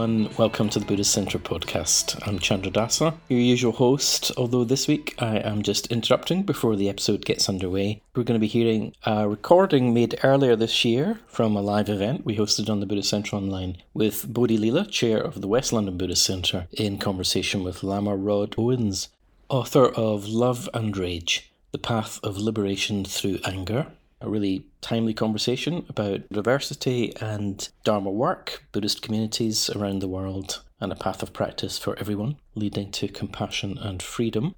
everyone. Welcome to the Buddhist Center podcast. I'm Candradasa, your usual host, although this week I am just interrupting before the episode gets underway. We're going to be hearing a recording made earlier this year from a live event we hosted on the Buddhist Center Online with Bodhilila, chair of the West London Buddhist Centre, in conversation with Lama Rod Owens, author of Love and Rage The Path of Liberation Through Anger a really timely conversation about diversity and Dharma work, Buddhist communities around the world, and a path of practice for everyone, leading to compassion and freedom.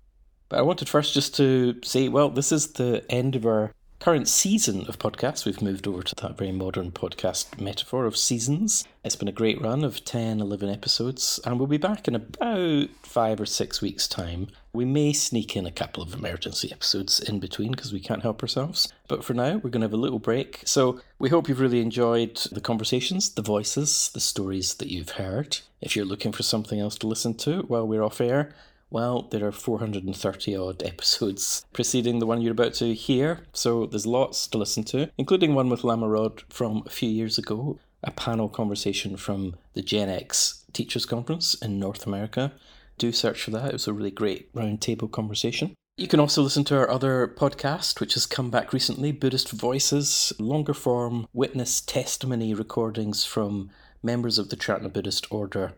But I wanted first just to say, well, this is the end of our current season of podcasts. We've moved over to that very modern podcast metaphor of seasons. It's been a great run of 10, 11 episodes, and we'll be back in about five or six weeks' time. We may sneak in a couple of emergency episodes in between because we can't help ourselves. But for now, we're going to have a little break. So we hope you've really enjoyed the conversations, the voices, the stories that you've heard. If you're looking for something else to listen to while we're off air, well, there are 430 odd episodes preceding the one you're about to hear, so there's lots to listen to, including one with Lama Rod from a few years ago, a panel conversation from the Gen X Teachers Conference in North America. Do search for that, it was a really great roundtable conversation. You can also listen to our other podcast, which has come back recently Buddhist Voices, longer form witness testimony recordings from members of the Triratna Buddhist Order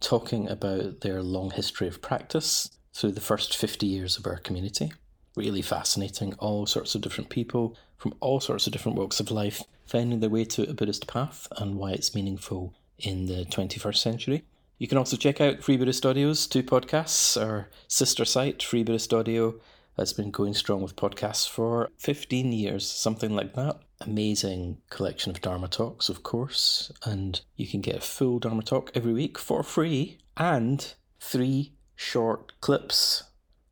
talking about their long history of practice through the first 50 years of our community. Really fascinating, all sorts of different people from all sorts of different walks of life finding their way to a Buddhist path and why it's meaningful in the 21st century. You can also check out Free Buddhist Audio's two podcasts. Our sister site, Free Buddhist Audio, has been going strong with podcasts for 15 years, something like that amazing collection of Dharma talks, of course, and you can get a full Dharma talk every week for free and three short clips,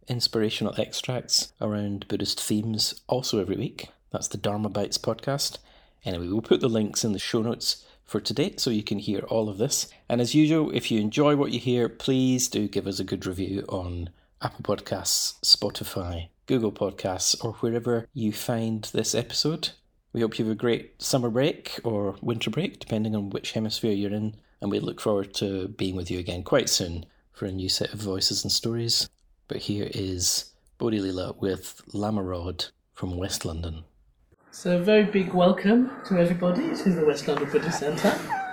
inspirational extracts around Buddhist themes, also every week. That's the Dharmabytes podcast. Anyway, we'll put the links in the show notes for today so you can hear all of this. And as usual, if you enjoy what you hear, please do give us a good review on Apple Podcasts, Spotify, Google Podcasts, or wherever you find this episode. We hope you have a great summer break or winter break, depending on which hemisphere you're in, and we look forward to being with you again quite soon for a new set of voices and stories. But here is Bodhilila with Lama Rod from West London. So, a very big welcome to everybody to the West London Buddhist Centre.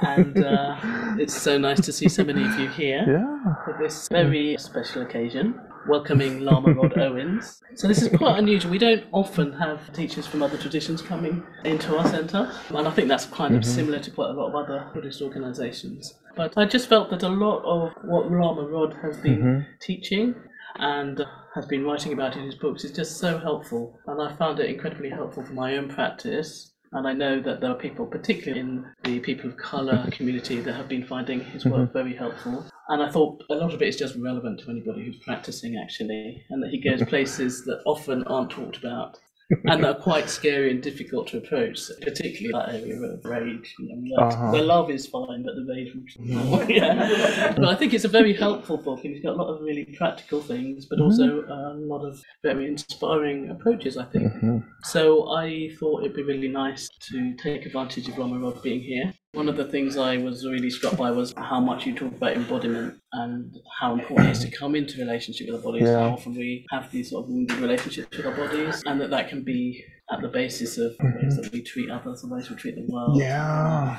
And uh, it's so nice to see so many of you here yeah. for this very special occasion welcoming Lama Rod Owens. So this is quite unusual. We don't often have teachers from other traditions coming into our centre, and I think that's kind of mm-hmm. similar to quite a lot of other Buddhist organisations. But I just felt that a lot of what Lama Rod has been mm-hmm. teaching and has been writing about in his books is just so helpful, and I found it incredibly helpful for my own practice and I know that there are people, particularly in the people of colour community, that have been finding his work mm-hmm. very helpful. And I thought a lot of it is just relevant to anybody who's practicing, actually, and that he goes places that often aren't talked about and are quite scary and difficult to approach, particularly that area of rage. You know, uh-huh. The love is fine, but the rage. yeah. But I think it's a very helpful book, and he's got a lot of really practical things, but mm-hmm. also a lot of very inspiring approaches. I think. Mm-hmm. So I thought it'd be really nice to take advantage of Lama Rod being here one of the things I was really struck by was how much you talk about embodiment and how important it is to come into relationship with our bodies. Yeah. How often we have these sort of wounded relationships with our bodies, and that that can be at the basis of mm-hmm. ways that we treat others and ways we treat the world. Yeah.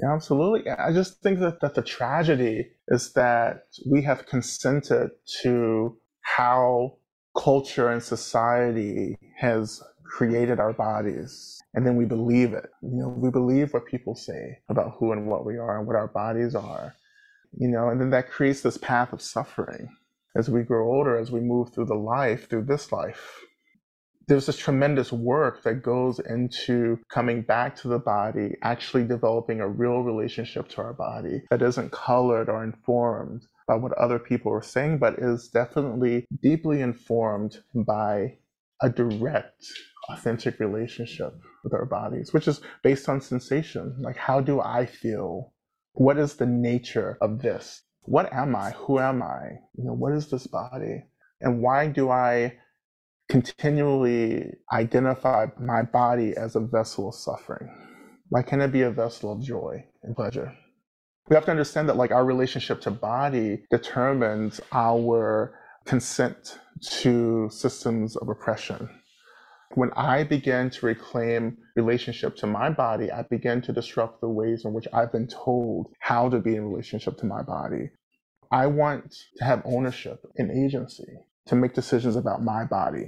Yeah, absolutely. I just think that, that the tragedy is that we have consented to how culture and society has created our bodies and then we believe it. You know, we believe what people say about who and what we are and what our bodies are. You know, and then that creates this path of suffering as we grow older, as we move through the life, through this life. There's this tremendous work that goes into coming back to the body, actually developing a real relationship to our body that isn't colored or informed by what other people are saying, but is definitely deeply informed by a direct, authentic relationship with our bodies, which is based on sensation. Like, how do I feel? What is the nature of this? What am I? Who am I? You know, what is this body? And why do I continually identify my body as a vessel of suffering? Why can't it be a vessel of joy and pleasure? We have to understand that like our relationship to body determines our consent to systems of oppression. When I began to reclaim relationship to my body, I began to disrupt the ways in which I've been told how to be in relationship to my body. I want to have ownership and agency to make decisions about my body.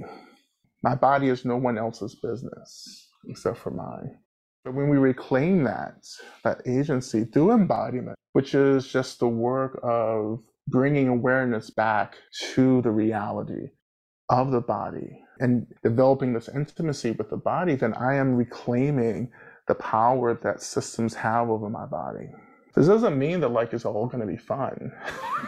My body is no one else's business except for mine. But when we reclaim that, that agency through embodiment, which is just the work of bringing awareness back to the reality of the body and developing this intimacy with the body, then I am reclaiming the power that systems have over my body. This doesn't mean that like it's all going to be fun,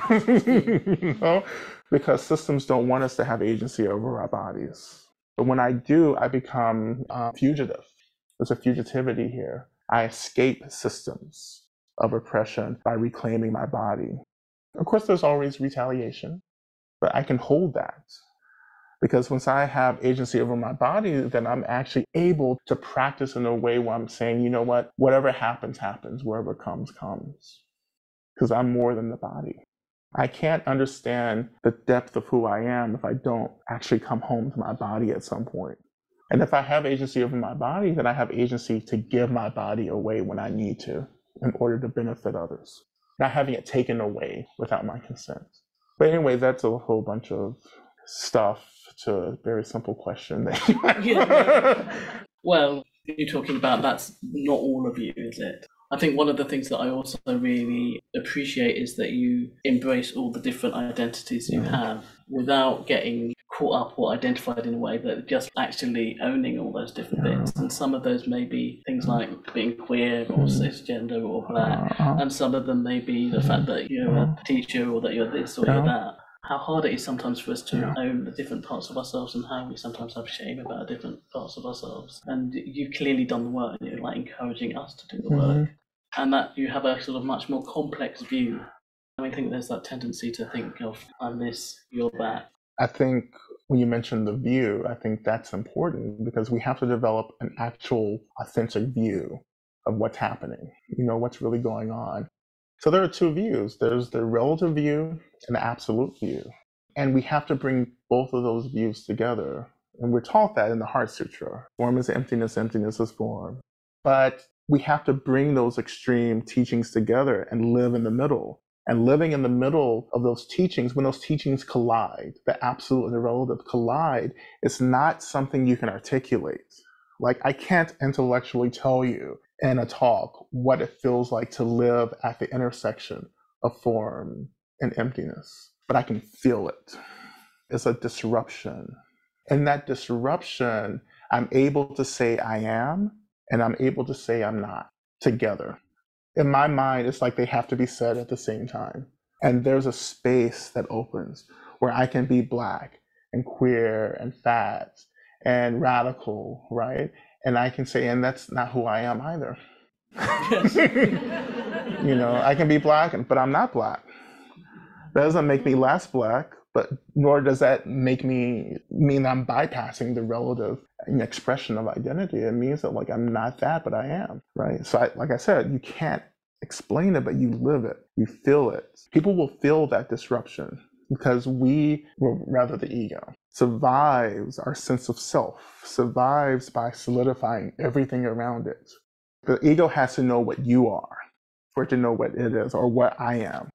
because systems don't want us to have agency over our bodies. But when I do, I become a fugitive. There's a fugitivity here. I escape systems of oppression by reclaiming my body. Of course, there's always retaliation, but I can hold that. Because once I have agency over my body, then I'm actually able to practice in a way where I'm saying, you know what, whatever happens, happens, wherever comes, comes. Because I'm more than the body. I can't understand the depth of who I am if I don't actually come home to my body at some point. And if I have agency over my body, then I have agency to give my body away when I need to in order to benefit others, not having it taken away without my consent. But anyway, that's a whole bunch of stuff to a very simple question. yeah. Well, you're talking about that's not all of you, is it? I think one of the things that I also really appreciate is that you embrace all the different identities you have without getting caught up or identified in a way, that just actually owning all those different yeah. bits. And some of those may be things like being queer or mm. cisgender or black, uh-huh. and some of them may be the fact that you're a teacher or that you're this or yeah. you're that how hard it is sometimes for us to yeah. own the different parts of ourselves and how we sometimes have shame about different parts of ourselves. And you've clearly done the work and you're like encouraging us to do the mm-hmm. work. And that you have a sort of much more complex view. I think there's that tendency to think of I'm this, you're that. I think when you mentioned the view, I think that's important because we have to develop an actual authentic view of what's happening, you know, what's really going on. So there are two views there's the relative view and the absolute view. And we have to bring both of those views together. And we're taught that in the Heart Sutra form is emptiness, emptiness is form. But we have to bring those extreme teachings together and live in the middle. And living in the middle of those teachings, when those teachings collide, the absolute and the relative collide, it's not something you can articulate. Like, I can't intellectually tell you in a talk what it feels like to live at the intersection of form and emptiness, but I can feel it. It's a disruption. And that disruption, I'm able to say I am and I'm able to say I'm not together. In my mind, it's like they have to be said at the same time. And there's a space that opens where I can be black and queer and fat and radical, right? And I can say, and that's not who I am either. you know, I can be black, but I'm not black. That doesn't make me less black, but nor does that make me mean I'm bypassing the relative expression of identity. It means that like I'm not that, but I am, right? So, I, like I said, you can't explain it, but you live it, you feel it. People will feel that disruption because we, well, rather the ego, survives our sense of self, survives by solidifying everything around it. The ego has to know what you are for it to know what it is or what I am.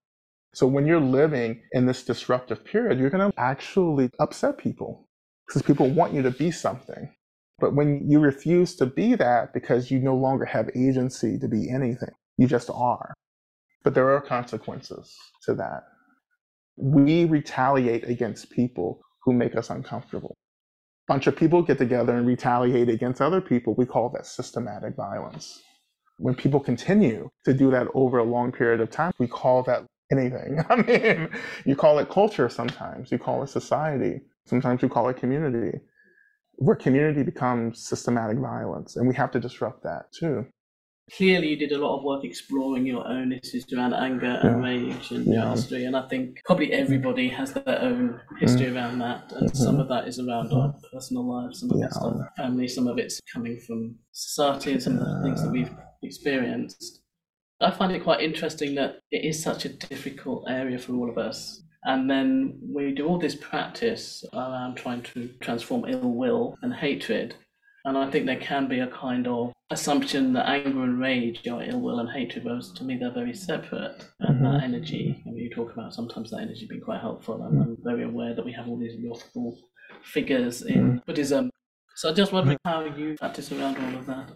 So when you're living in this disruptive period, you're going to actually upset people because people want you to be something. But when you refuse to be that because you no longer have agency to be anything, you just are. But there are consequences to that. We retaliate against people who make us uncomfortable. A bunch of people get together and retaliate against other people. We call that systematic violence. When people continue to do that over a long period of time, we call that anything. I mean, you call it culture sometimes, you call it society, sometimes you call it community. Where community becomes systematic violence, and we have to disrupt that too clearly you did a lot of work exploring your own issues around anger and rage and yeah. mastery and i think probably everybody has their own history mm. around that and mm-hmm. some of that is around our personal lives some of yeah. it's stuff family some of it's coming from society and some of the things that we've experienced I find it quite interesting that it is such a difficult area for all of us. And then we do all this practice around trying to transform ill will and hatred. And I think there can be a kind of assumption that anger and rage are ill will and hatred, whereas to me they're very separate. And mm-hmm. that energy, I mean, you talk about sometimes that energy being quite helpful. And I'm very aware that we have all these wrathful figures in mm-hmm. Buddhism. So I just wondering how you practice around all of that.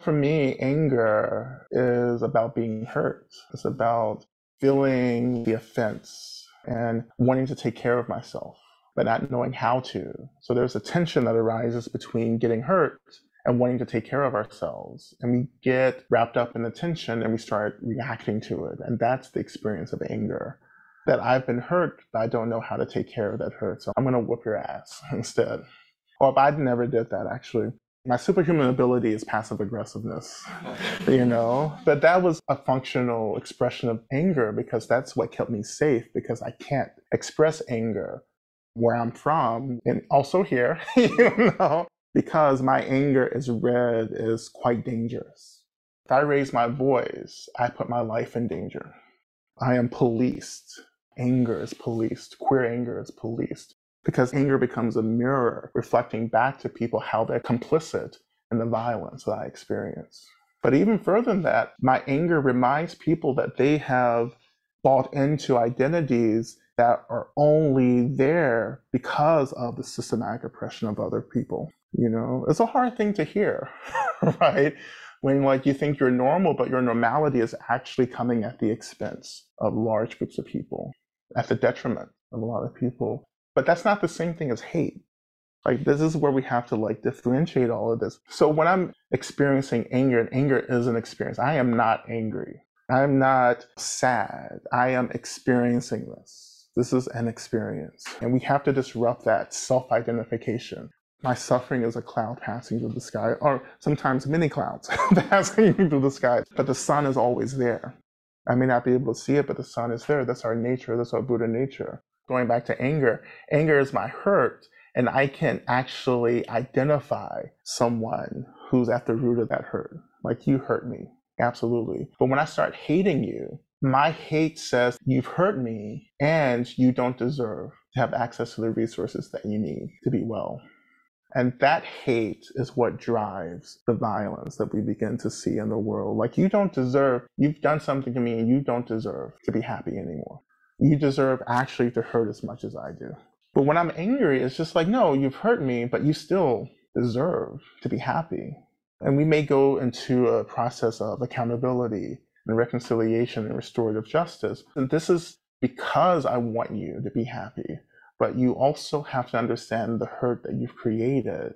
For me, anger is about being hurt. It's about feeling the offense and wanting to take care of myself, but not knowing how to. So there's a tension that arises between getting hurt and wanting to take care of ourselves. And we get wrapped up in the tension and we start reacting to it. And that's the experience of anger. That I've been hurt, but I don't know how to take care of that hurt. So I'm going to whoop your ass instead. Well, I never did that actually. My superhuman ability is passive aggressiveness, you know? But that was a functional expression of anger because that's what kept me safe because I can't express anger where I'm from and also here, you know, because my anger is read as quite dangerous. If I raise my voice, I put my life in danger. I am policed. Anger is policed. Queer anger is policed because anger becomes a mirror reflecting back to people how they're complicit in the violence that I experience. But even further than that, my anger reminds people that they have bought into identities that are only there because of the systematic oppression of other people. You know, it's a hard thing to hear, right? When like you think you're normal, but your normality is actually coming at the expense of large groups of people, at the detriment of a lot of people. But that's not the same thing as hate. Like this is where we have to like differentiate all of this. So when I'm experiencing anger, and anger is an experience, I am not angry. I'm not sad. I am experiencing this. This is an experience. And we have to disrupt that self identification. My suffering is a cloud passing through the sky, or sometimes many clouds passing through the sky, but the sun is always there. I may not be able to see it, but the sun is there. That's our nature. That's our Buddha nature going back to anger, anger is my hurt. And I can actually identify someone who's at the root of that hurt. Like you hurt me. Absolutely. But when I start hating you, my hate says you've hurt me and you don't deserve to have access to the resources that you need to be well. And that hate is what drives the violence that we begin to see in the world. Like, you don't deserve, you've done something to me and you don't deserve to be happy anymore you deserve actually to hurt as much as I do. But when I'm angry, it's just like, no, you've hurt me, but you still deserve to be happy. And we may go into a process of accountability and reconciliation and restorative justice. And this is because I want you to be happy. But you also have to understand the hurt that you've created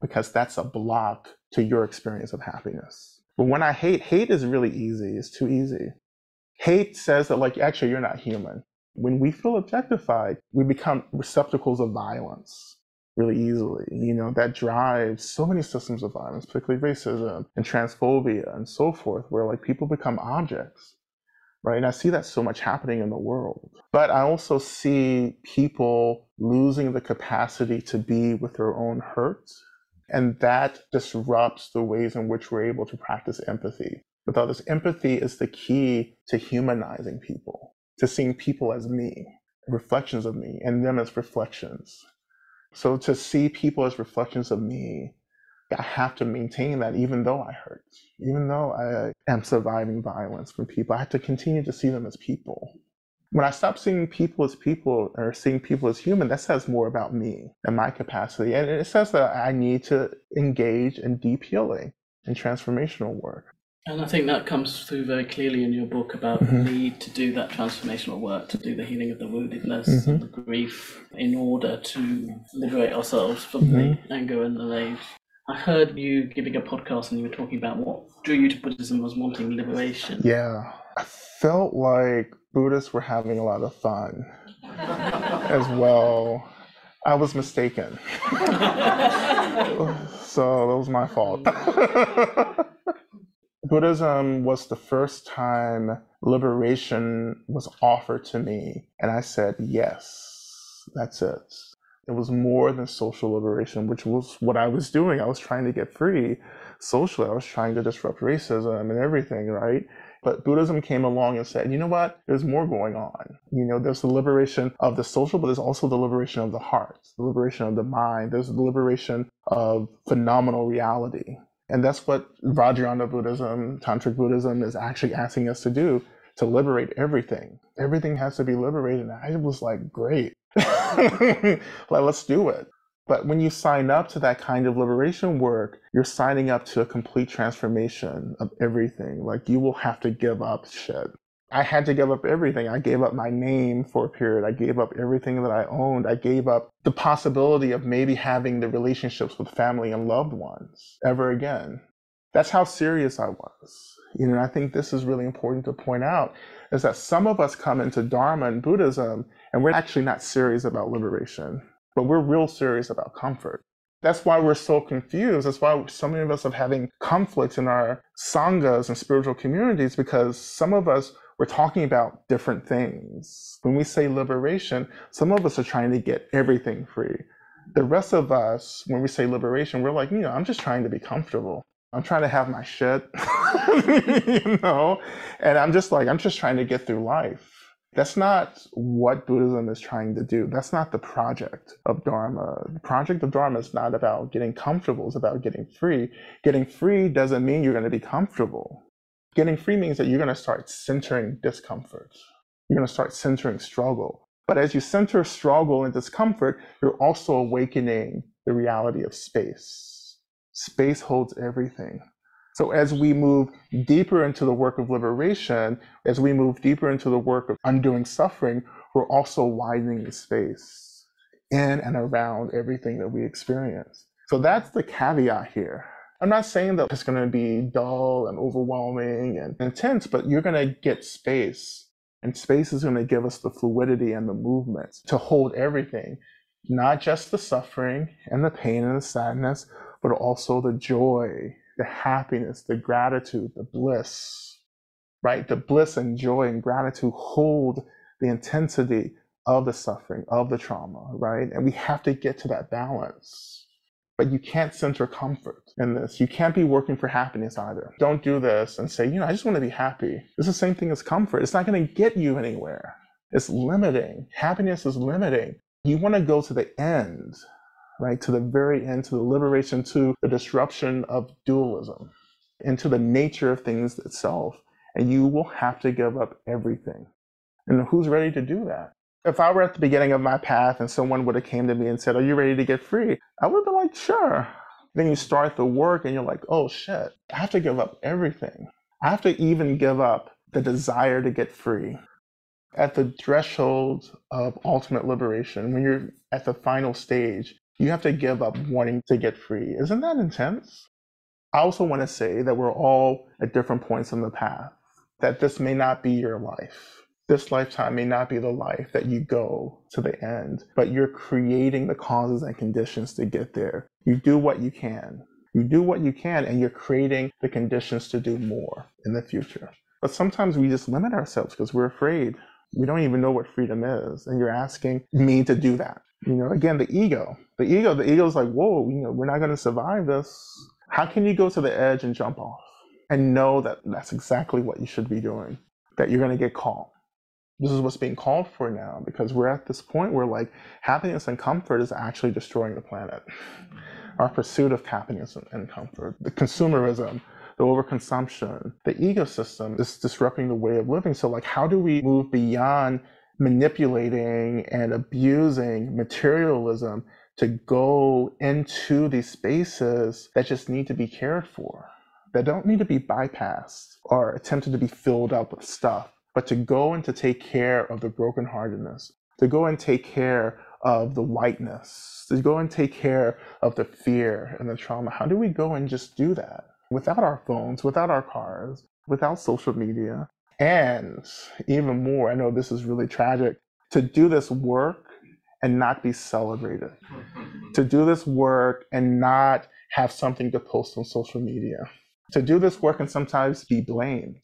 because that's a block to your experience of happiness. But when I hate, hate is really easy. It's too easy. Hate says that, like, actually, you're not human. When we feel objectified, we become receptacles of violence really easily. You know, that drives so many systems of violence, particularly racism and transphobia and so forth, where like people become objects. Right. And I see that so much happening in the world. But I also see people losing the capacity to be with their own hurt. And that disrupts the ways in which we're able to practice empathy with others. Empathy is the key to humanizing people, to seeing people as me, reflections of me, and them as reflections. So to see people as reflections of me, I have to maintain that even though I hurt, even though I am surviving violence from people, I have to continue to see them as people. When I stop seeing people as people or seeing people as human, that says more about me and my capacity. And it says that I need to engage in deep healing and transformational work. And I think that comes through very clearly in your book about mm-hmm. the need to do that transformational work, to do the healing of the woundedness mm-hmm. and the grief in order to liberate ourselves from mm-hmm. the anger and the rage. I heard you giving a podcast and you were talking about what drew you to Buddhism was wanting liberation. Yeah. I felt like Buddhists were having a lot of fun as well. I was mistaken. so that was my fault. Buddhism was the first time liberation was offered to me. And I said, yes, that's it. It was more than social liberation, which was what I was doing. I was trying to get free socially. I was trying to disrupt racism and everything, right? But Buddhism came along and said, you know what? There's more going on. You know, there's the liberation of the social, but there's also the liberation of the heart, the liberation of the mind. There's the liberation of phenomenal reality. And that's what Vajrayana Buddhism, Tantric Buddhism is actually asking us to do to liberate everything. Everything has to be liberated. And I was like, great. like, let's do it. But when you sign up to that kind of liberation work, you're signing up to a complete transformation of everything. Like you will have to give up shit. I had to give up everything. I gave up my name for a period. I gave up everything that I owned. I gave up the possibility of maybe having the relationships with family and loved ones ever again. That's how serious I was. You know, I think this is really important to point out is that some of us come into Dharma and Buddhism and we're actually not serious about liberation but we're real serious about comfort. That's why we're so confused. That's why so many of us are having conflicts in our sanghas and spiritual communities because some of us we're talking about different things. When we say liberation, some of us are trying to get everything free. The rest of us, when we say liberation, we're like, you know, I'm just trying to be comfortable. I'm trying to have my shit, you know, and I'm just like, I'm just trying to get through life. That's not what Buddhism is trying to do. That's not the project of Dharma. The project of Dharma is not about getting comfortable, it's about getting free. Getting free doesn't mean you're going to be comfortable. Getting free means that you're going to start centering discomfort. You're going to start centering struggle. But as you center struggle and discomfort, you're also awakening the reality of space. Space holds everything. So as we move deeper into the work of liberation, as we move deeper into the work of undoing suffering, we're also widening the space in and around everything that we experience. So that's the caveat here. I'm not saying that it's going to be dull and overwhelming and intense, but you're going to get space. And space is going to give us the fluidity and the movement to hold everything, not just the suffering and the pain and the sadness, but also the joy the happiness, the gratitude, the bliss, right? The bliss and joy and gratitude hold the intensity of the suffering, of the trauma, right? And we have to get to that balance. But you can't center comfort in this. You can't be working for happiness either. Don't do this and say, you know, I just want to be happy. It's the same thing as comfort. It's not going to get you anywhere. It's limiting. Happiness is limiting. You want to go to the end right, to the very end, to the liberation, to the disruption of dualism, into the nature of things itself. And you will have to give up everything. And who's ready to do that? If I were at the beginning of my path and someone would have came to me and said, Are you ready to get free? I would be like, Sure. Then you start the work and you're like, Oh shit, I have to give up everything. I have to even give up the desire to get free. At the threshold of ultimate liberation, when you're at the final stage, you have to give up wanting to get free. Isn't that intense? I also want to say that we're all at different points in the path, that this may not be your life. This lifetime may not be the life that you go to the end, but you're creating the causes and conditions to get there. You do what you can. You do what you can, and you're creating the conditions to do more in the future. But sometimes we just limit ourselves because we're afraid. We don't even know what freedom is. And you're asking me to do that. You know, again, the ego. The ego, the ego's like, whoa, you know, we're not going to survive this. How can you go to the edge and jump off and know that that's exactly what you should be doing, that you're going to get caught? This is what's being called for now because we're at this point where like happiness and comfort is actually destroying the planet. Our pursuit of happiness and comfort, the consumerism, the overconsumption, the ecosystem is disrupting the way of living. So, like, how do we move beyond manipulating and abusing materialism to go into these spaces that just need to be cared for, that don't need to be bypassed or attempted to be filled up with stuff, but to go and to take care of the brokenheartedness, to go and take care of the whiteness, to go and take care of the fear and the trauma. How do we go and just do that without our phones, without our cars, without social media? And even more, I know this is really tragic, to do this work and not be celebrated, to do this work and not have something to post on social media, to do this work and sometimes be blamed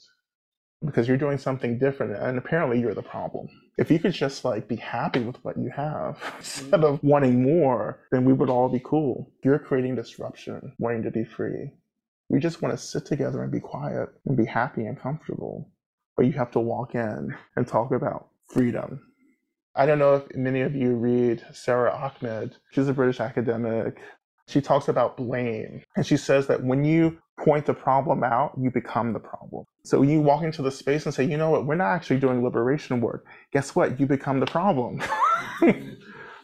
because you're doing something different and apparently you're the problem. If you could just like be happy with what you have instead of wanting more, then we would all be cool. You're creating disruption, wanting to be free. We just want to sit together and be quiet and be happy and comfortable. But you have to walk in and talk about freedom. I don't know if many of you read Sara Ahmed. She's a British academic. She talks about blame. And she says that when you point the problem out, you become the problem. So you walk into the space and say, you know what, we're not actually doing liberation work, guess what? You become the problem. you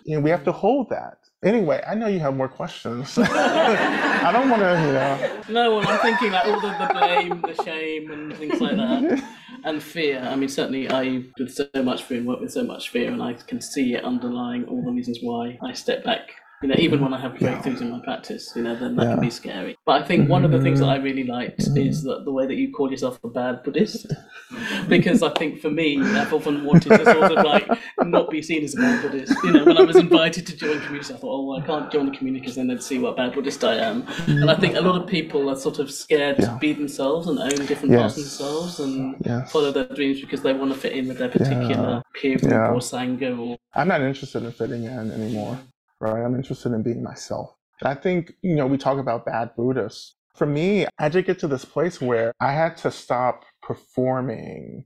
know, we have to hold that. Anyway, I know you have more questions. I don't want to, you know. No, well, I'm thinking like all the, the blame, the shame, and things like that, and fear. I mean, certainly I with so much fear and work with so much fear, and I can see it underlying all the reasons why I step back you know, even when I have breakthroughs in my practice, you know, then that yeah. can be scary. But I think one of the things that I really liked mm-hmm. is that the way that you call yourself a bad Buddhist, because I think for me, I've often wanted to sort of like not be seen as a bad Buddhist. You know, when I was invited to join community, I thought, oh, well, I can't join the community because then they'd see what bad Buddhist I am. And I think a lot of people are sort of scared yeah. to be themselves and own different yes. parts of themselves and yes. follow their dreams because they want to fit in with their particular yeah. peer group or sangha. Or... I'm not interested in fitting in anymore right? I'm interested in being myself. And I think, you know, we talk about bad Buddhists. For me, I did get to this place where I had to stop performing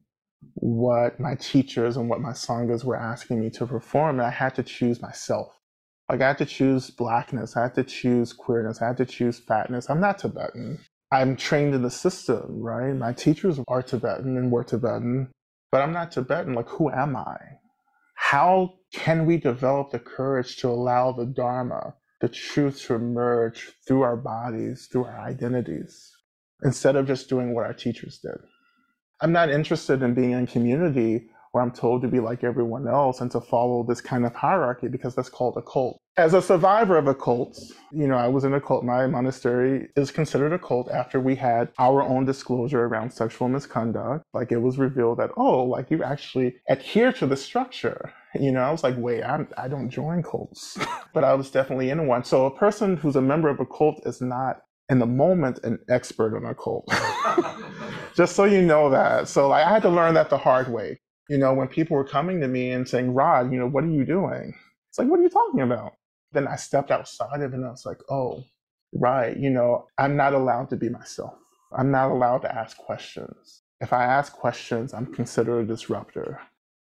what my teachers and what my sanghas were asking me to perform. And I had to choose myself. Like I had to choose blackness. I had to choose queerness. I had to choose fatness. I'm not Tibetan. I'm trained in the system, right? My teachers are Tibetan and were Tibetan, but I'm not Tibetan. Like, who am I? How can we develop the courage to allow the Dharma, the truth to emerge through our bodies, through our identities, instead of just doing what our teachers did? I'm not interested in being in community where I'm told to be like everyone else and to follow this kind of hierarchy because that's called a cult. As a survivor of a cult, you know, I was in a cult. My monastery is considered a cult after we had our own disclosure around sexual misconduct. Like it was revealed that, oh, like you actually adhere to the structure. You know, I was like, wait, I'm, I don't join cults, but I was definitely in one. So a person who's a member of a cult is not in the moment an expert on a cult. Just so you know that. So like, I had to learn that the hard way you know, when people were coming to me and saying, Rod, you know, what are you doing? It's like, what are you talking about? Then I stepped outside of it and I was like, oh, right, you know, I'm not allowed to be myself. I'm not allowed to ask questions. If I ask questions, I'm considered a disruptor.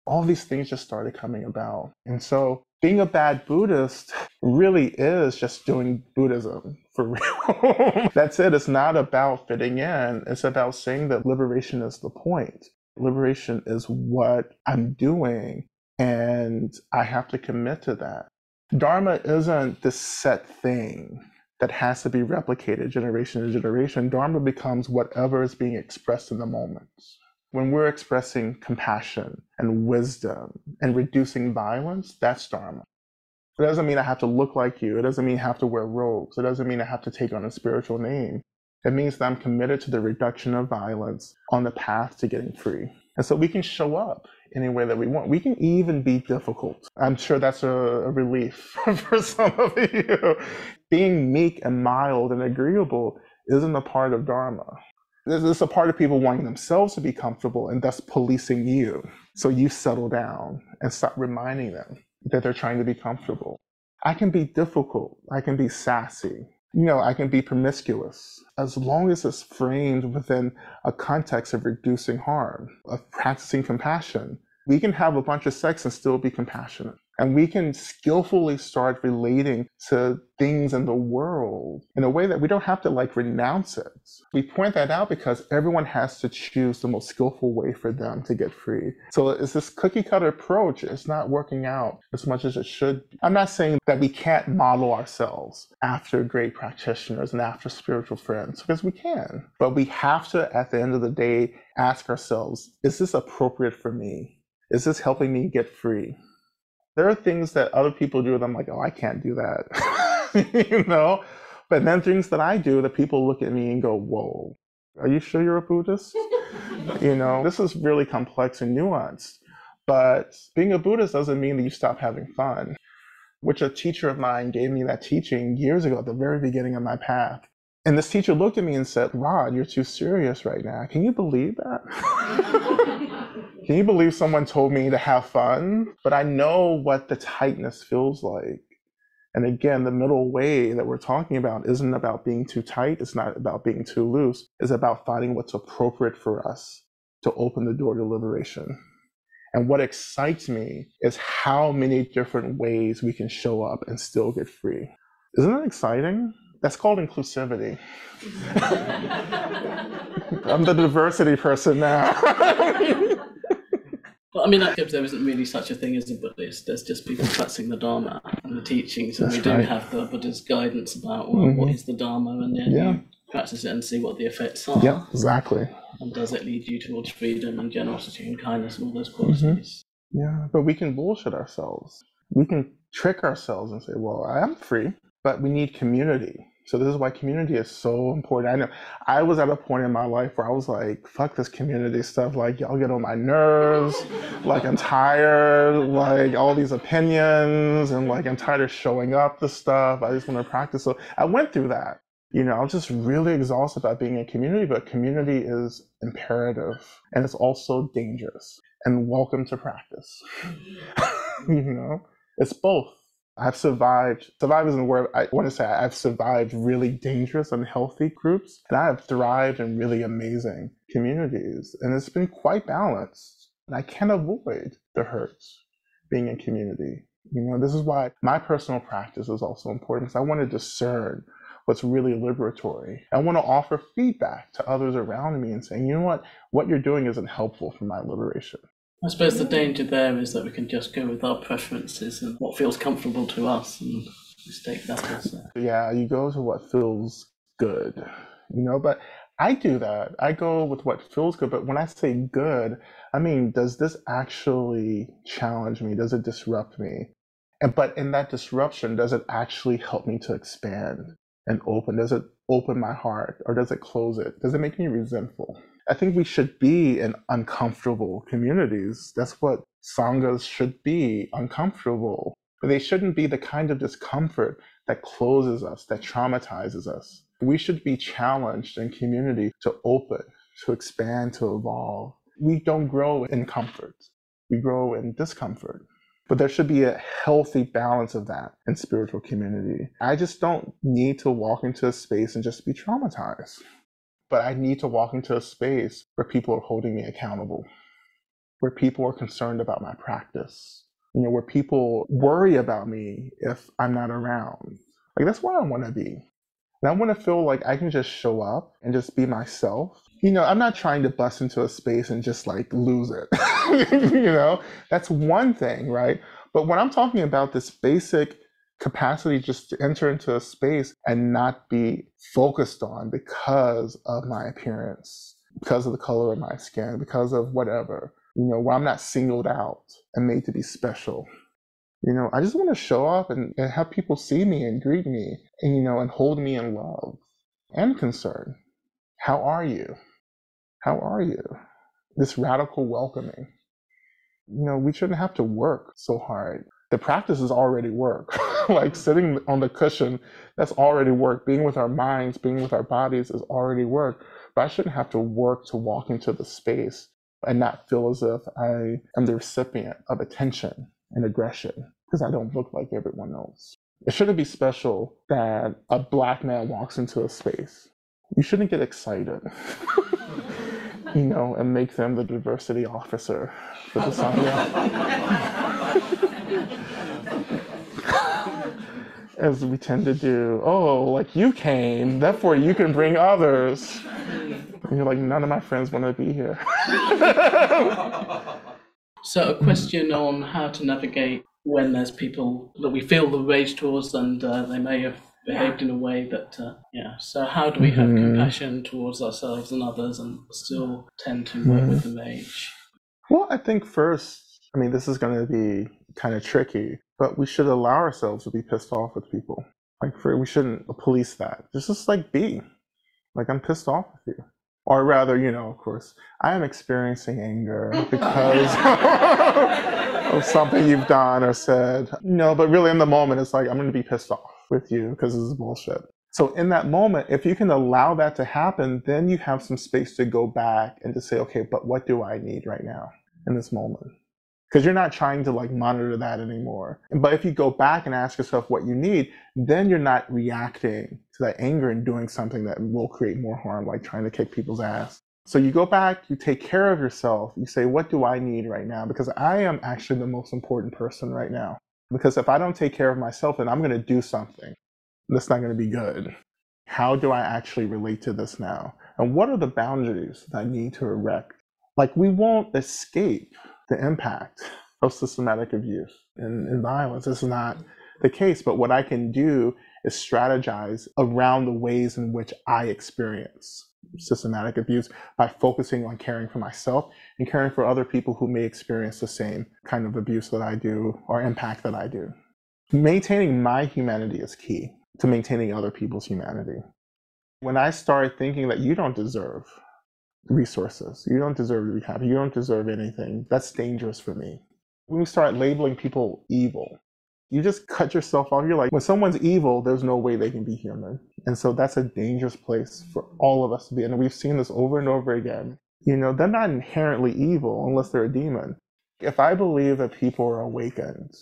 All these things just started coming about. And so being a bad Buddhist really is just doing Buddhism for real. That's it. It's not about fitting in. It's about saying that liberation is the point liberation is what I'm doing, and I have to commit to that. Dharma isn't this set thing that has to be replicated generation to generation. Dharma becomes whatever is being expressed in the moment. When we're expressing compassion and wisdom and reducing violence, that's Dharma. It doesn't mean I have to look like you. It doesn't mean I have to wear robes. It doesn't mean I have to take on a spiritual name. It means that I'm committed to the reduction of violence on the path to getting free. And so we can show up any way that we want. We can even be difficult. I'm sure that's a, a relief for some of you. Being meek and mild and agreeable isn't a part of Dharma. It's a part of people wanting themselves to be comfortable and thus policing you. So you settle down and stop reminding them that they're trying to be comfortable. I can be difficult. I can be sassy you know, I can be promiscuous as long as it's framed within a context of reducing harm, of practicing compassion. We can have a bunch of sex and still be compassionate. And we can skillfully start relating to things in the world in a way that we don't have to like renounce it. We point that out because everyone has to choose the most skillful way for them to get free. So it's this cookie cutter approach. It's not working out as much as it should. I'm not saying that we can't model ourselves after great practitioners and after spiritual friends because we can. But we have to, at the end of the day, ask ourselves, is this appropriate for me? Is this helping me get free? There are things that other people do that I'm like, oh, I can't do that. you know? But then things that I do that people look at me and go, whoa, are you sure you're a Buddhist? you know, this is really complex and nuanced. But being a Buddhist doesn't mean that you stop having fun, which a teacher of mine gave me that teaching years ago at the very beginning of my path. And this teacher looked at me and said, Rod, you're too serious right now. Can you believe that? Can you believe someone told me to have fun? But I know what the tightness feels like. And again, the middle way that we're talking about isn't about being too tight, it's not about being too loose, it's about finding what's appropriate for us to open the door to liberation. And what excites me is how many different ways we can show up and still get free. Isn't that exciting? That's called inclusivity. I'm the diversity person now. Well, I mean, that there isn't really such a thing as a Buddhist. There's just people practicing the Dharma and the teachings, and That's we do right. have the Buddha's guidance about well, mm-hmm. what is the Dharma, and then yeah. practice it and see what the effects are. Yeah, exactly. And does it lead you towards freedom and generosity and kindness and all those qualities? Mm-hmm. Yeah, but we can bullshit ourselves. We can trick ourselves and say, "Well, I am free," but we need community. So this is why community is so important. I know I was at a point in my life where I was like, fuck this community stuff. Like y'all get on my nerves. like I'm tired. Like all these opinions and like I'm tired of showing up the stuff. I just want to practice. So I went through that. You know, I was just really exhausted about being in community, but community is imperative and it's also dangerous. And welcome to practice. you know, it's both I've survived, survive isn't a word I want to say, I've survived really dangerous, unhealthy groups, and I have thrived in really amazing communities. And it's been quite balanced. And I can't avoid the hurts being in community. You know, this is why my personal practice is also important because I want to discern what's really liberatory. I want to offer feedback to others around me and saying, you know what, what you're doing isn't helpful for my liberation. I suppose the danger there is that we can just go with our preferences and what feels comfortable to us and mistake that also. Yeah, you go to what feels good, you know, but I do that. I go with what feels good, but when I say good, I mean, does this actually challenge me? Does it disrupt me? And but in that disruption, does it actually help me to expand and open? Does it open my heart or does it close it? Does it make me resentful? I think we should be in uncomfortable communities. That's what sanghas should be uncomfortable. But they shouldn't be the kind of discomfort that closes us, that traumatizes us. We should be challenged in community to open, to expand, to evolve. We don't grow in comfort, we grow in discomfort. But there should be a healthy balance of that in spiritual community. I just don't need to walk into a space and just be traumatized but I need to walk into a space where people are holding me accountable, where people are concerned about my practice, you know, where people worry about me if I'm not around. Like that's where I want to be. And I want to feel like I can just show up and just be myself. You know, I'm not trying to bust into a space and just like lose it. you know, that's one thing, right? But when I'm talking about this basic capacity just to enter into a space and not be focused on because of my appearance, because of the color of my skin, because of whatever, you know, where I'm not singled out and made to be special. You know, I just want to show up and, and have people see me and greet me and, you know, and hold me in love and concern. How are you? How are you? This radical welcoming. You know, we shouldn't have to work so hard the practice is already work. like sitting on the cushion, that's already work. Being with our minds, being with our bodies is already work. But I shouldn't have to work to walk into the space and not feel as if I am the recipient of attention and aggression because I don't look like everyone else. It shouldn't be special that a black man walks into a space. You shouldn't get excited. you know, and make them the diversity officer for the Sangha. As we tend to do, oh, like you came, therefore you can bring others. And you're like, none of my friends want to be here. so, a question on how to navigate when there's people that we feel the rage towards and uh, they may have behaved in a way that, uh, yeah. So, how do we have mm-hmm. compassion towards ourselves and others and still tend to work mm-hmm. with the rage? Well, I think first, I mean, this is going to be kind of tricky, but we should allow ourselves to be pissed off with people. Like, for, we shouldn't police that. Just just like be. Like, I'm pissed off with you. Or rather, you know, of course, I am experiencing anger because of something you've done or said. No, but really in the moment, it's like, I'm going to be pissed off with you because this is bullshit. So in that moment, if you can allow that to happen, then you have some space to go back and to say, okay, but what do I need right now in this moment? Because you're not trying to like monitor that anymore. But if you go back and ask yourself what you need, then you're not reacting to that anger and doing something that will create more harm, like trying to kick people's ass. So you go back, you take care of yourself, you say, What do I need right now? Because I am actually the most important person right now. Because if I don't take care of myself, then I'm going to do something that's not going to be good. How do I actually relate to this now? And what are the boundaries that I need to erect? Like, we won't escape the impact of systematic abuse and, and violence. Is not the case, but what I can do is strategize around the ways in which I experience systematic abuse by focusing on caring for myself and caring for other people who may experience the same kind of abuse that I do or impact that I do. Maintaining my humanity is key to maintaining other people's humanity. When I started thinking that you don't deserve resources, you don't deserve to be happy, you don't deserve anything, that's dangerous for me. When we start labeling people evil, you just cut yourself off. You're like, when someone's evil, there's no way they can be human. And so that's a dangerous place for all of us to be. And we've seen this over and over again. You know, they're not inherently evil unless they're a demon. If I believe that people are awakened,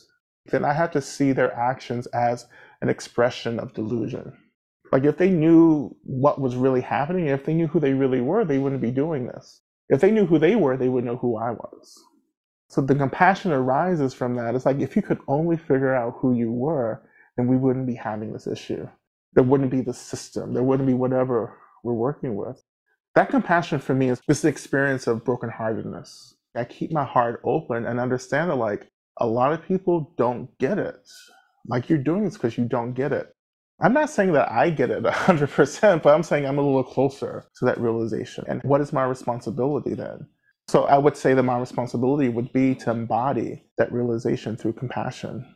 then I have to see their actions as an expression of delusion. Like if they knew what was really happening, if they knew who they really were, they wouldn't be doing this. If they knew who they were, they would know who I was. So the compassion arises from that. It's like if you could only figure out who you were, then we wouldn't be having this issue. There wouldn't be the system. There wouldn't be whatever we're working with. That compassion for me is this experience of brokenheartedness. I keep my heart open and understand that like a lot of people don't get it. Like you're doing this because you don't get it. I'm not saying that I get it 100%, but I'm saying I'm a little closer to that realization. And what is my responsibility then? So I would say that my responsibility would be to embody that realization through compassion.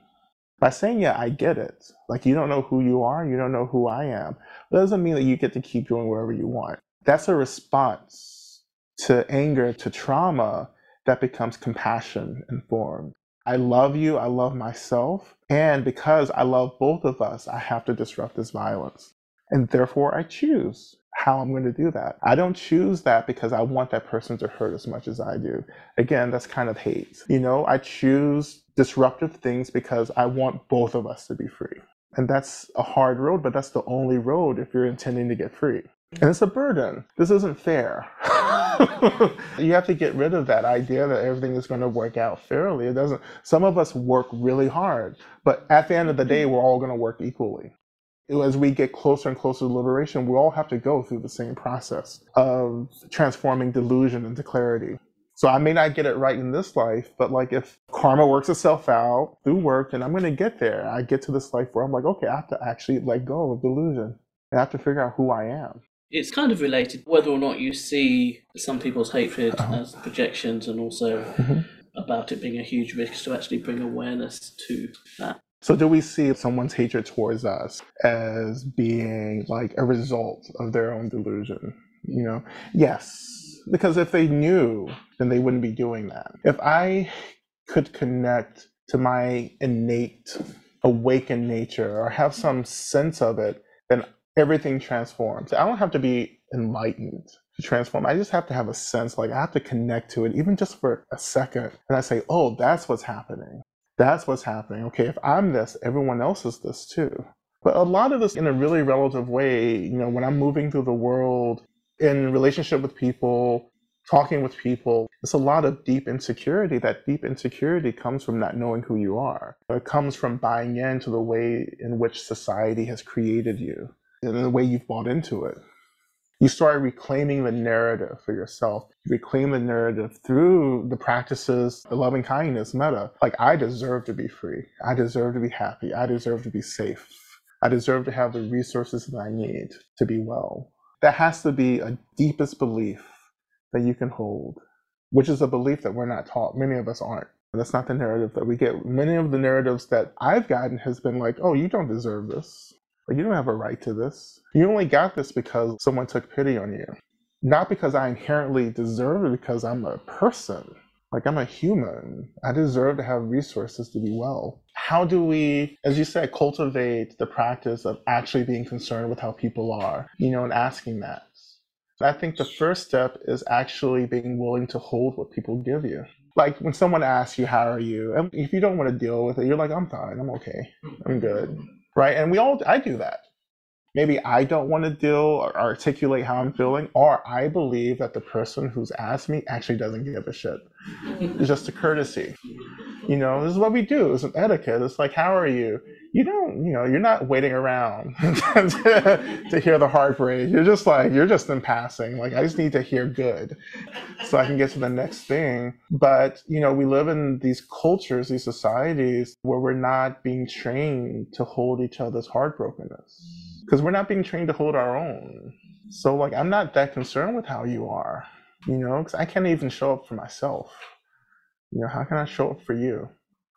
By saying, yeah, I get it. Like you don't know who you are, you don't know who I am. That doesn't mean that you get to keep doing whatever you want. That's a response to anger, to trauma that becomes compassion informed. I love you, I love myself, and because I love both of us, I have to disrupt this violence. And therefore, I choose how I'm going to do that. I don't choose that because I want that person to hurt as much as I do. Again, that's kind of hate. You know, I choose disruptive things because I want both of us to be free. And that's a hard road, but that's the only road if you're intending to get free. And it's a burden. This isn't fair. you have to get rid of that idea that everything is going to work out fairly. It doesn't. Some of us work really hard, but at the end of the day, we're all going to work equally as we get closer and closer to liberation, we all have to go through the same process of transforming delusion into clarity. So I may not get it right in this life, but like if karma works itself out through work, and I'm going to get there. I get to this life where I'm like, okay, I have to actually let go of delusion. I have to figure out who I am. It's kind of related whether or not you see some people's hatred uh-huh. as projections and also mm-hmm. about it being a huge risk to actually bring awareness to that. So, do we see someone's hatred towards us as being like a result of their own delusion? You know, yes, because if they knew, then they wouldn't be doing that. If I could connect to my innate awakened nature or have some sense of it, then everything transforms. I don't have to be enlightened to transform. I just have to have a sense, like I have to connect to it, even just for a second. And I say, oh, that's what's happening. That's what's happening. Okay, if I'm this, everyone else is this too. But a lot of this in a really relative way, you know, when I'm moving through the world in relationship with people, talking with people, it's a lot of deep insecurity. That deep insecurity comes from not knowing who you are. It comes from buying into the way in which society has created you and the way you've bought into it you start reclaiming the narrative for yourself. You reclaim the narrative through the practices, the loving kindness, metta. Like, I deserve to be free. I deserve to be happy. I deserve to be safe. I deserve to have the resources that I need to be well. That has to be a deepest belief that you can hold, which is a belief that we're not taught. Many of us aren't. That's not the narrative that we get. Many of the narratives that I've gotten has been like, oh, you don't deserve this. You don't have a right to this. You only got this because someone took pity on you. Not because I inherently deserve it, because I'm a person. Like, I'm a human. I deserve to have resources to be well. How do we, as you said, cultivate the practice of actually being concerned with how people are, you know, and asking that? I think the first step is actually being willing to hold what people give you. Like when someone asks you, How are you? And if you don't want to deal with it, you're like, I'm fine, I'm okay, I'm good. Right. And we all, I do that. Maybe I don't want to deal or articulate how I'm feeling, or I believe that the person who's asked me actually doesn't give a shit. It's just a courtesy. You know, this is what we do. It's an etiquette. It's like, how are you? You don't, you know, you're not waiting around to, to hear the heartbreak. You're just like, you're just in passing. Like, I just need to hear good so I can get to the next thing. But, you know, we live in these cultures, these societies where we're not being trained to hold each other's heartbrokenness because we're not being trained to hold our own. So, like, I'm not that concerned with how you are, you know, because I can't even show up for myself. You know, how can I show up for you?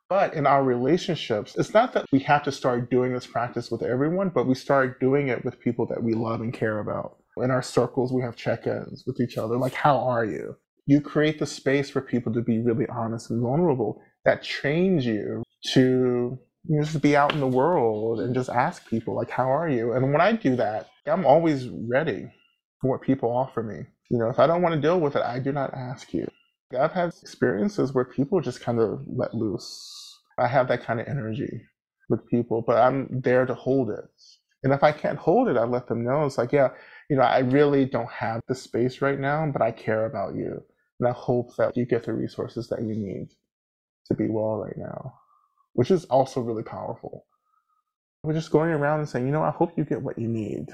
But in our relationships, it's not that we have to start doing this practice with everyone, but we start doing it with people that we love and care about. In our circles, we have check ins with each other, like, how are you? You create the space for people to be really honest and vulnerable. That trains you to you know, just be out in the world and just ask people, like, how are you? And when I do that, I'm always ready for what people offer me. You know, if I don't want to deal with it, I do not ask you. I've had experiences where people just kind of let loose. I have that kind of energy with people, but I'm there to hold it. And if I can't hold it, I let them know. It's like, yeah, you know, I really don't have the space right now, but I care about you. And I hope that you get the resources that you need to be well right now, which is also really powerful. We're just going around and saying, you know, I hope you get what you need.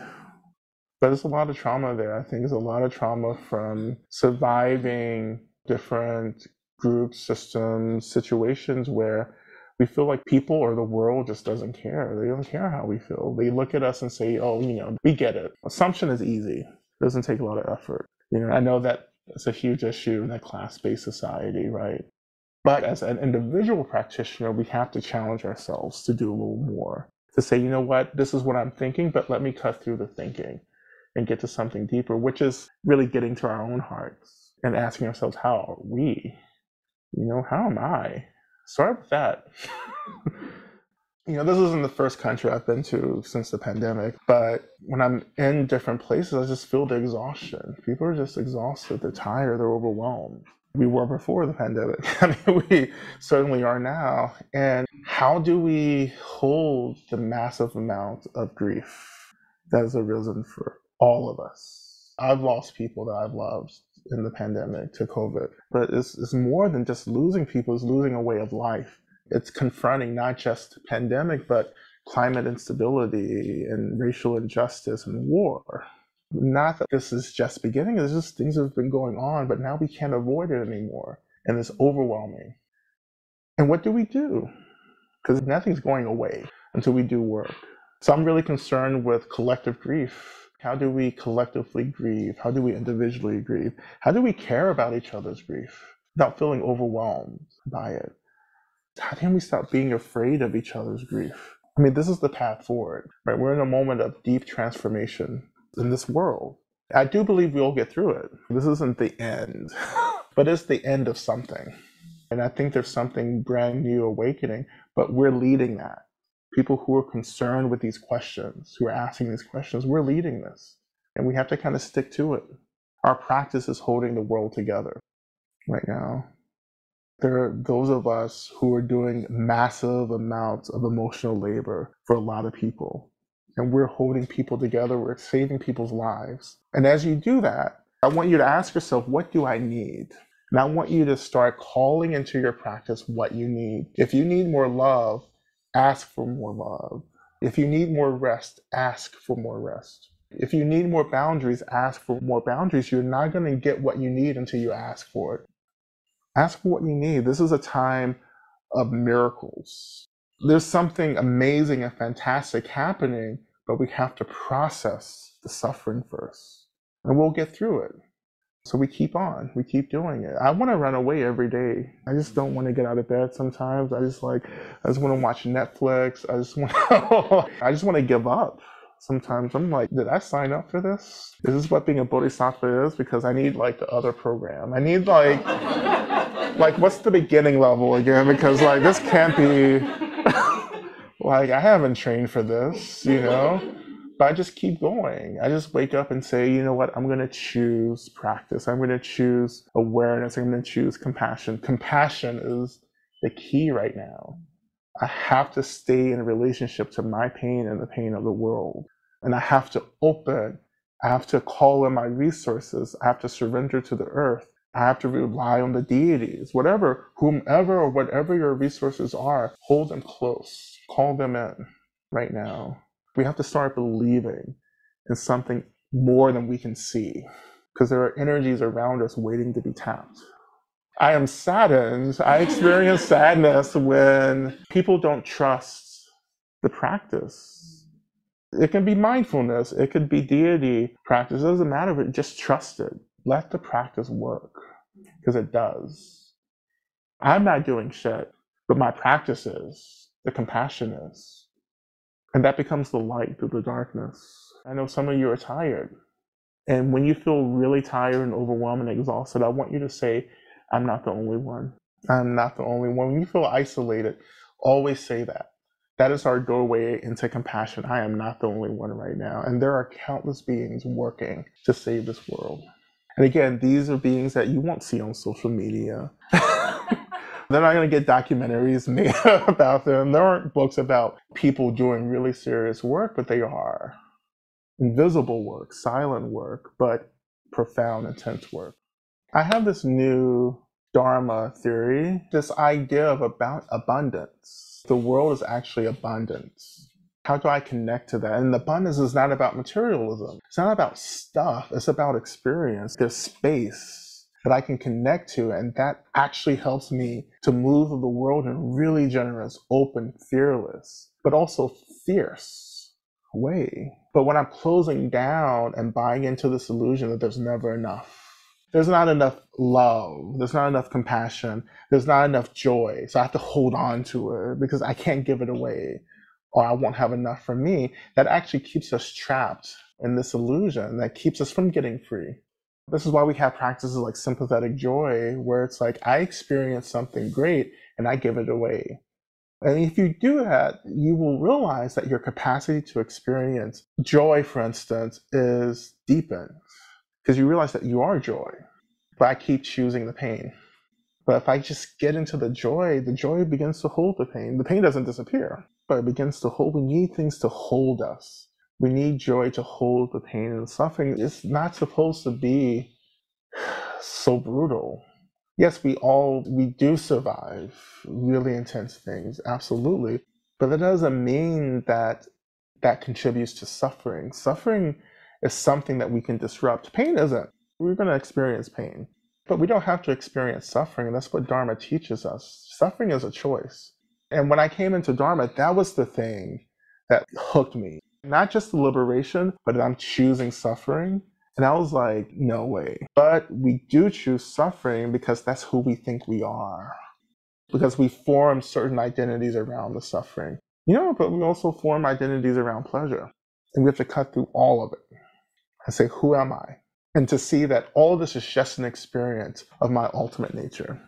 But there's a lot of trauma there. I think there's a lot of trauma from surviving different groups, systems, situations where we feel like people or the world just doesn't care. They don't care how we feel. They look at us and say, oh, you know, we get it. Assumption is easy. It doesn't take a lot of effort. You know, I know that it's a huge issue in a class-based society, right? But as an individual practitioner, we have to challenge ourselves to do a little more. To say, you know what, this is what I'm thinking, but let me cut through the thinking and get to something deeper, which is really getting to our own hearts and asking ourselves, how are we? You know, how am I? Start with that. you know, this isn't the first country I've been to since the pandemic, but when I'm in different places, I just feel the exhaustion. People are just exhausted, they're tired, they're overwhelmed. We were before the pandemic. I mean, we certainly are now. And how do we hold the massive amount of grief that has arisen for all of us? I've lost people that I've loved in the pandemic to COVID. But it's, it's more than just losing people, it's losing a way of life. It's confronting not just pandemic, but climate instability and racial injustice and war. Not that this is just beginning, it's just things have been going on, but now we can't avoid it anymore. And it's overwhelming. And what do we do? Because nothing's going away until we do work. So I'm really concerned with collective grief how do we collectively grieve? How do we individually grieve? How do we care about each other's grief without feeling overwhelmed by it? How can we stop being afraid of each other's grief? I mean, this is the path forward, right? We're in a moment of deep transformation in this world. I do believe we'll get through it. This isn't the end, but it's the end of something. And I think there's something brand new awakening, but we're leading that people who are concerned with these questions, who are asking these questions, we're leading this. And we have to kind of stick to it. Our practice is holding the world together right now. There are those of us who are doing massive amounts of emotional labor for a lot of people. And we're holding people together, we're saving people's lives. And as you do that, I want you to ask yourself, what do I need? And I want you to start calling into your practice what you need. If you need more love, ask for more love. If you need more rest, ask for more rest. If you need more boundaries, ask for more boundaries. You're not going to get what you need until you ask for it. Ask for what you need. This is a time of miracles. There's something amazing and fantastic happening, but we have to process the suffering first. And we'll get through it. So we keep on, we keep doing it. I want to run away every day. I just don't want to get out of bed sometimes. I just like, I just want to watch Netflix. I just want, I just want to give up. Sometimes I'm like, did I sign up for this? Is this what being a bodhisattva is? Because I need like the other program. I need like, like what's the beginning level again? Because like this can't be, like I haven't trained for this, you know But I just keep going. I just wake up and say, you know what? I'm going to choose practice. I'm going to choose awareness. I'm going to choose compassion. Compassion is the key right now. I have to stay in relationship to my pain and the pain of the world. And I have to open. I have to call in my resources. I have to surrender to the earth. I have to rely on the deities, whatever, whomever or whatever your resources are, hold them close, call them in right now. We have to start believing in something more than we can see because there are energies around us waiting to be tapped. I am saddened. I experience sadness when people don't trust the practice. It can be mindfulness, it could be deity practice. It doesn't matter, just trust it. Let the practice work because it does. I'm not doing shit, but my practice is, the compassion is. And that becomes the light through the darkness. I know some of you are tired. And when you feel really tired and overwhelmed and exhausted, I want you to say, I'm not the only one. I'm not the only one. When you feel isolated, always say that. That is our doorway into compassion. I am not the only one right now. And there are countless beings working to save this world. And again, these are beings that you won't see on social media. They're not going to get documentaries made about them. There aren't books about people doing really serious work, but they are invisible work, silent work, but profound, intense work. I have this new Dharma theory, this idea of about abundance. The world is actually abundance. How do I connect to that? And the abundance is not about materialism. It's not about stuff. It's about experience. There's space that I can connect to. And that actually helps me to move the world in really generous, open, fearless, but also fierce way. But when I'm closing down and buying into this illusion that there's never enough, there's not enough love, there's not enough compassion, there's not enough joy. So I have to hold on to it because I can't give it away or I won't have enough for me. That actually keeps us trapped in this illusion that keeps us from getting free. This is why we have practices like sympathetic joy, where it's like, I experience something great and I give it away. And if you do that, you will realize that your capacity to experience joy, for instance, is deepened because you realize that you are joy. But I keep choosing the pain. But if I just get into the joy, the joy begins to hold the pain. The pain doesn't disappear, but it begins to hold. We need things to hold us we need joy to hold the pain and suffering. It's not supposed to be so brutal. Yes, we all we do survive really intense things, absolutely. But that doesn't mean that that contributes to suffering. Suffering is something that we can disrupt. Pain isn't. We're going to experience pain. But we don't have to experience suffering. And that's what Dharma teaches us. Suffering is a choice. And when I came into Dharma, that was the thing that hooked me not just the liberation, but I'm choosing suffering. And I was like, no way. But we do choose suffering because that's who we think we are. Because we form certain identities around the suffering. You know, but we also form identities around pleasure. And we have to cut through all of it and say, who am I? And to see that all of this is just an experience of my ultimate nature.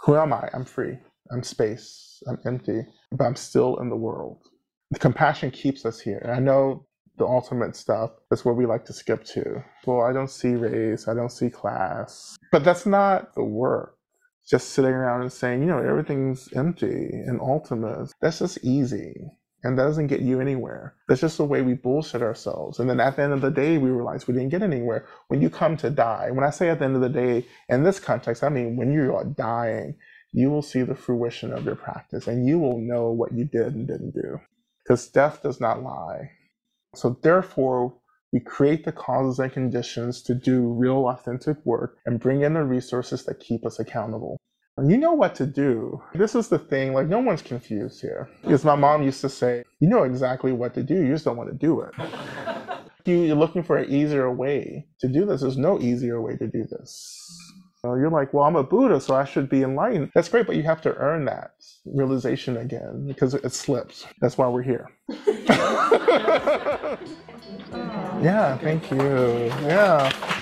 Who am I? I'm free. I'm space. I'm empty, but I'm still in the world the compassion keeps us here. I know the ultimate stuff is what we like to skip to. Well, I don't see race, I don't see class. But that's not the work. Just sitting around and saying, you know, everything's empty and ultimate. That's just easy. And that doesn't get you anywhere. That's just the way we bullshit ourselves. And then at the end of the day, we realize we didn't get anywhere. When you come to die, when I say at the end of the day, in this context, I mean when you are dying, you will see the fruition of your practice and you will know what you did and didn't do because death does not lie. So, therefore, we create the causes and conditions to do real, authentic work and bring in the resources that keep us accountable. And you know what to do. This is the thing, like, no one's confused here. Because my mom used to say, you know exactly what to do, you just don't want to do it. You're looking for an easier way to do this. There's no easier way to do this. You're like, well, I'm a Buddha, so I should be enlightened. That's great, but you have to earn that realization again because it slips. That's why we're here. yeah, thank you. Yeah.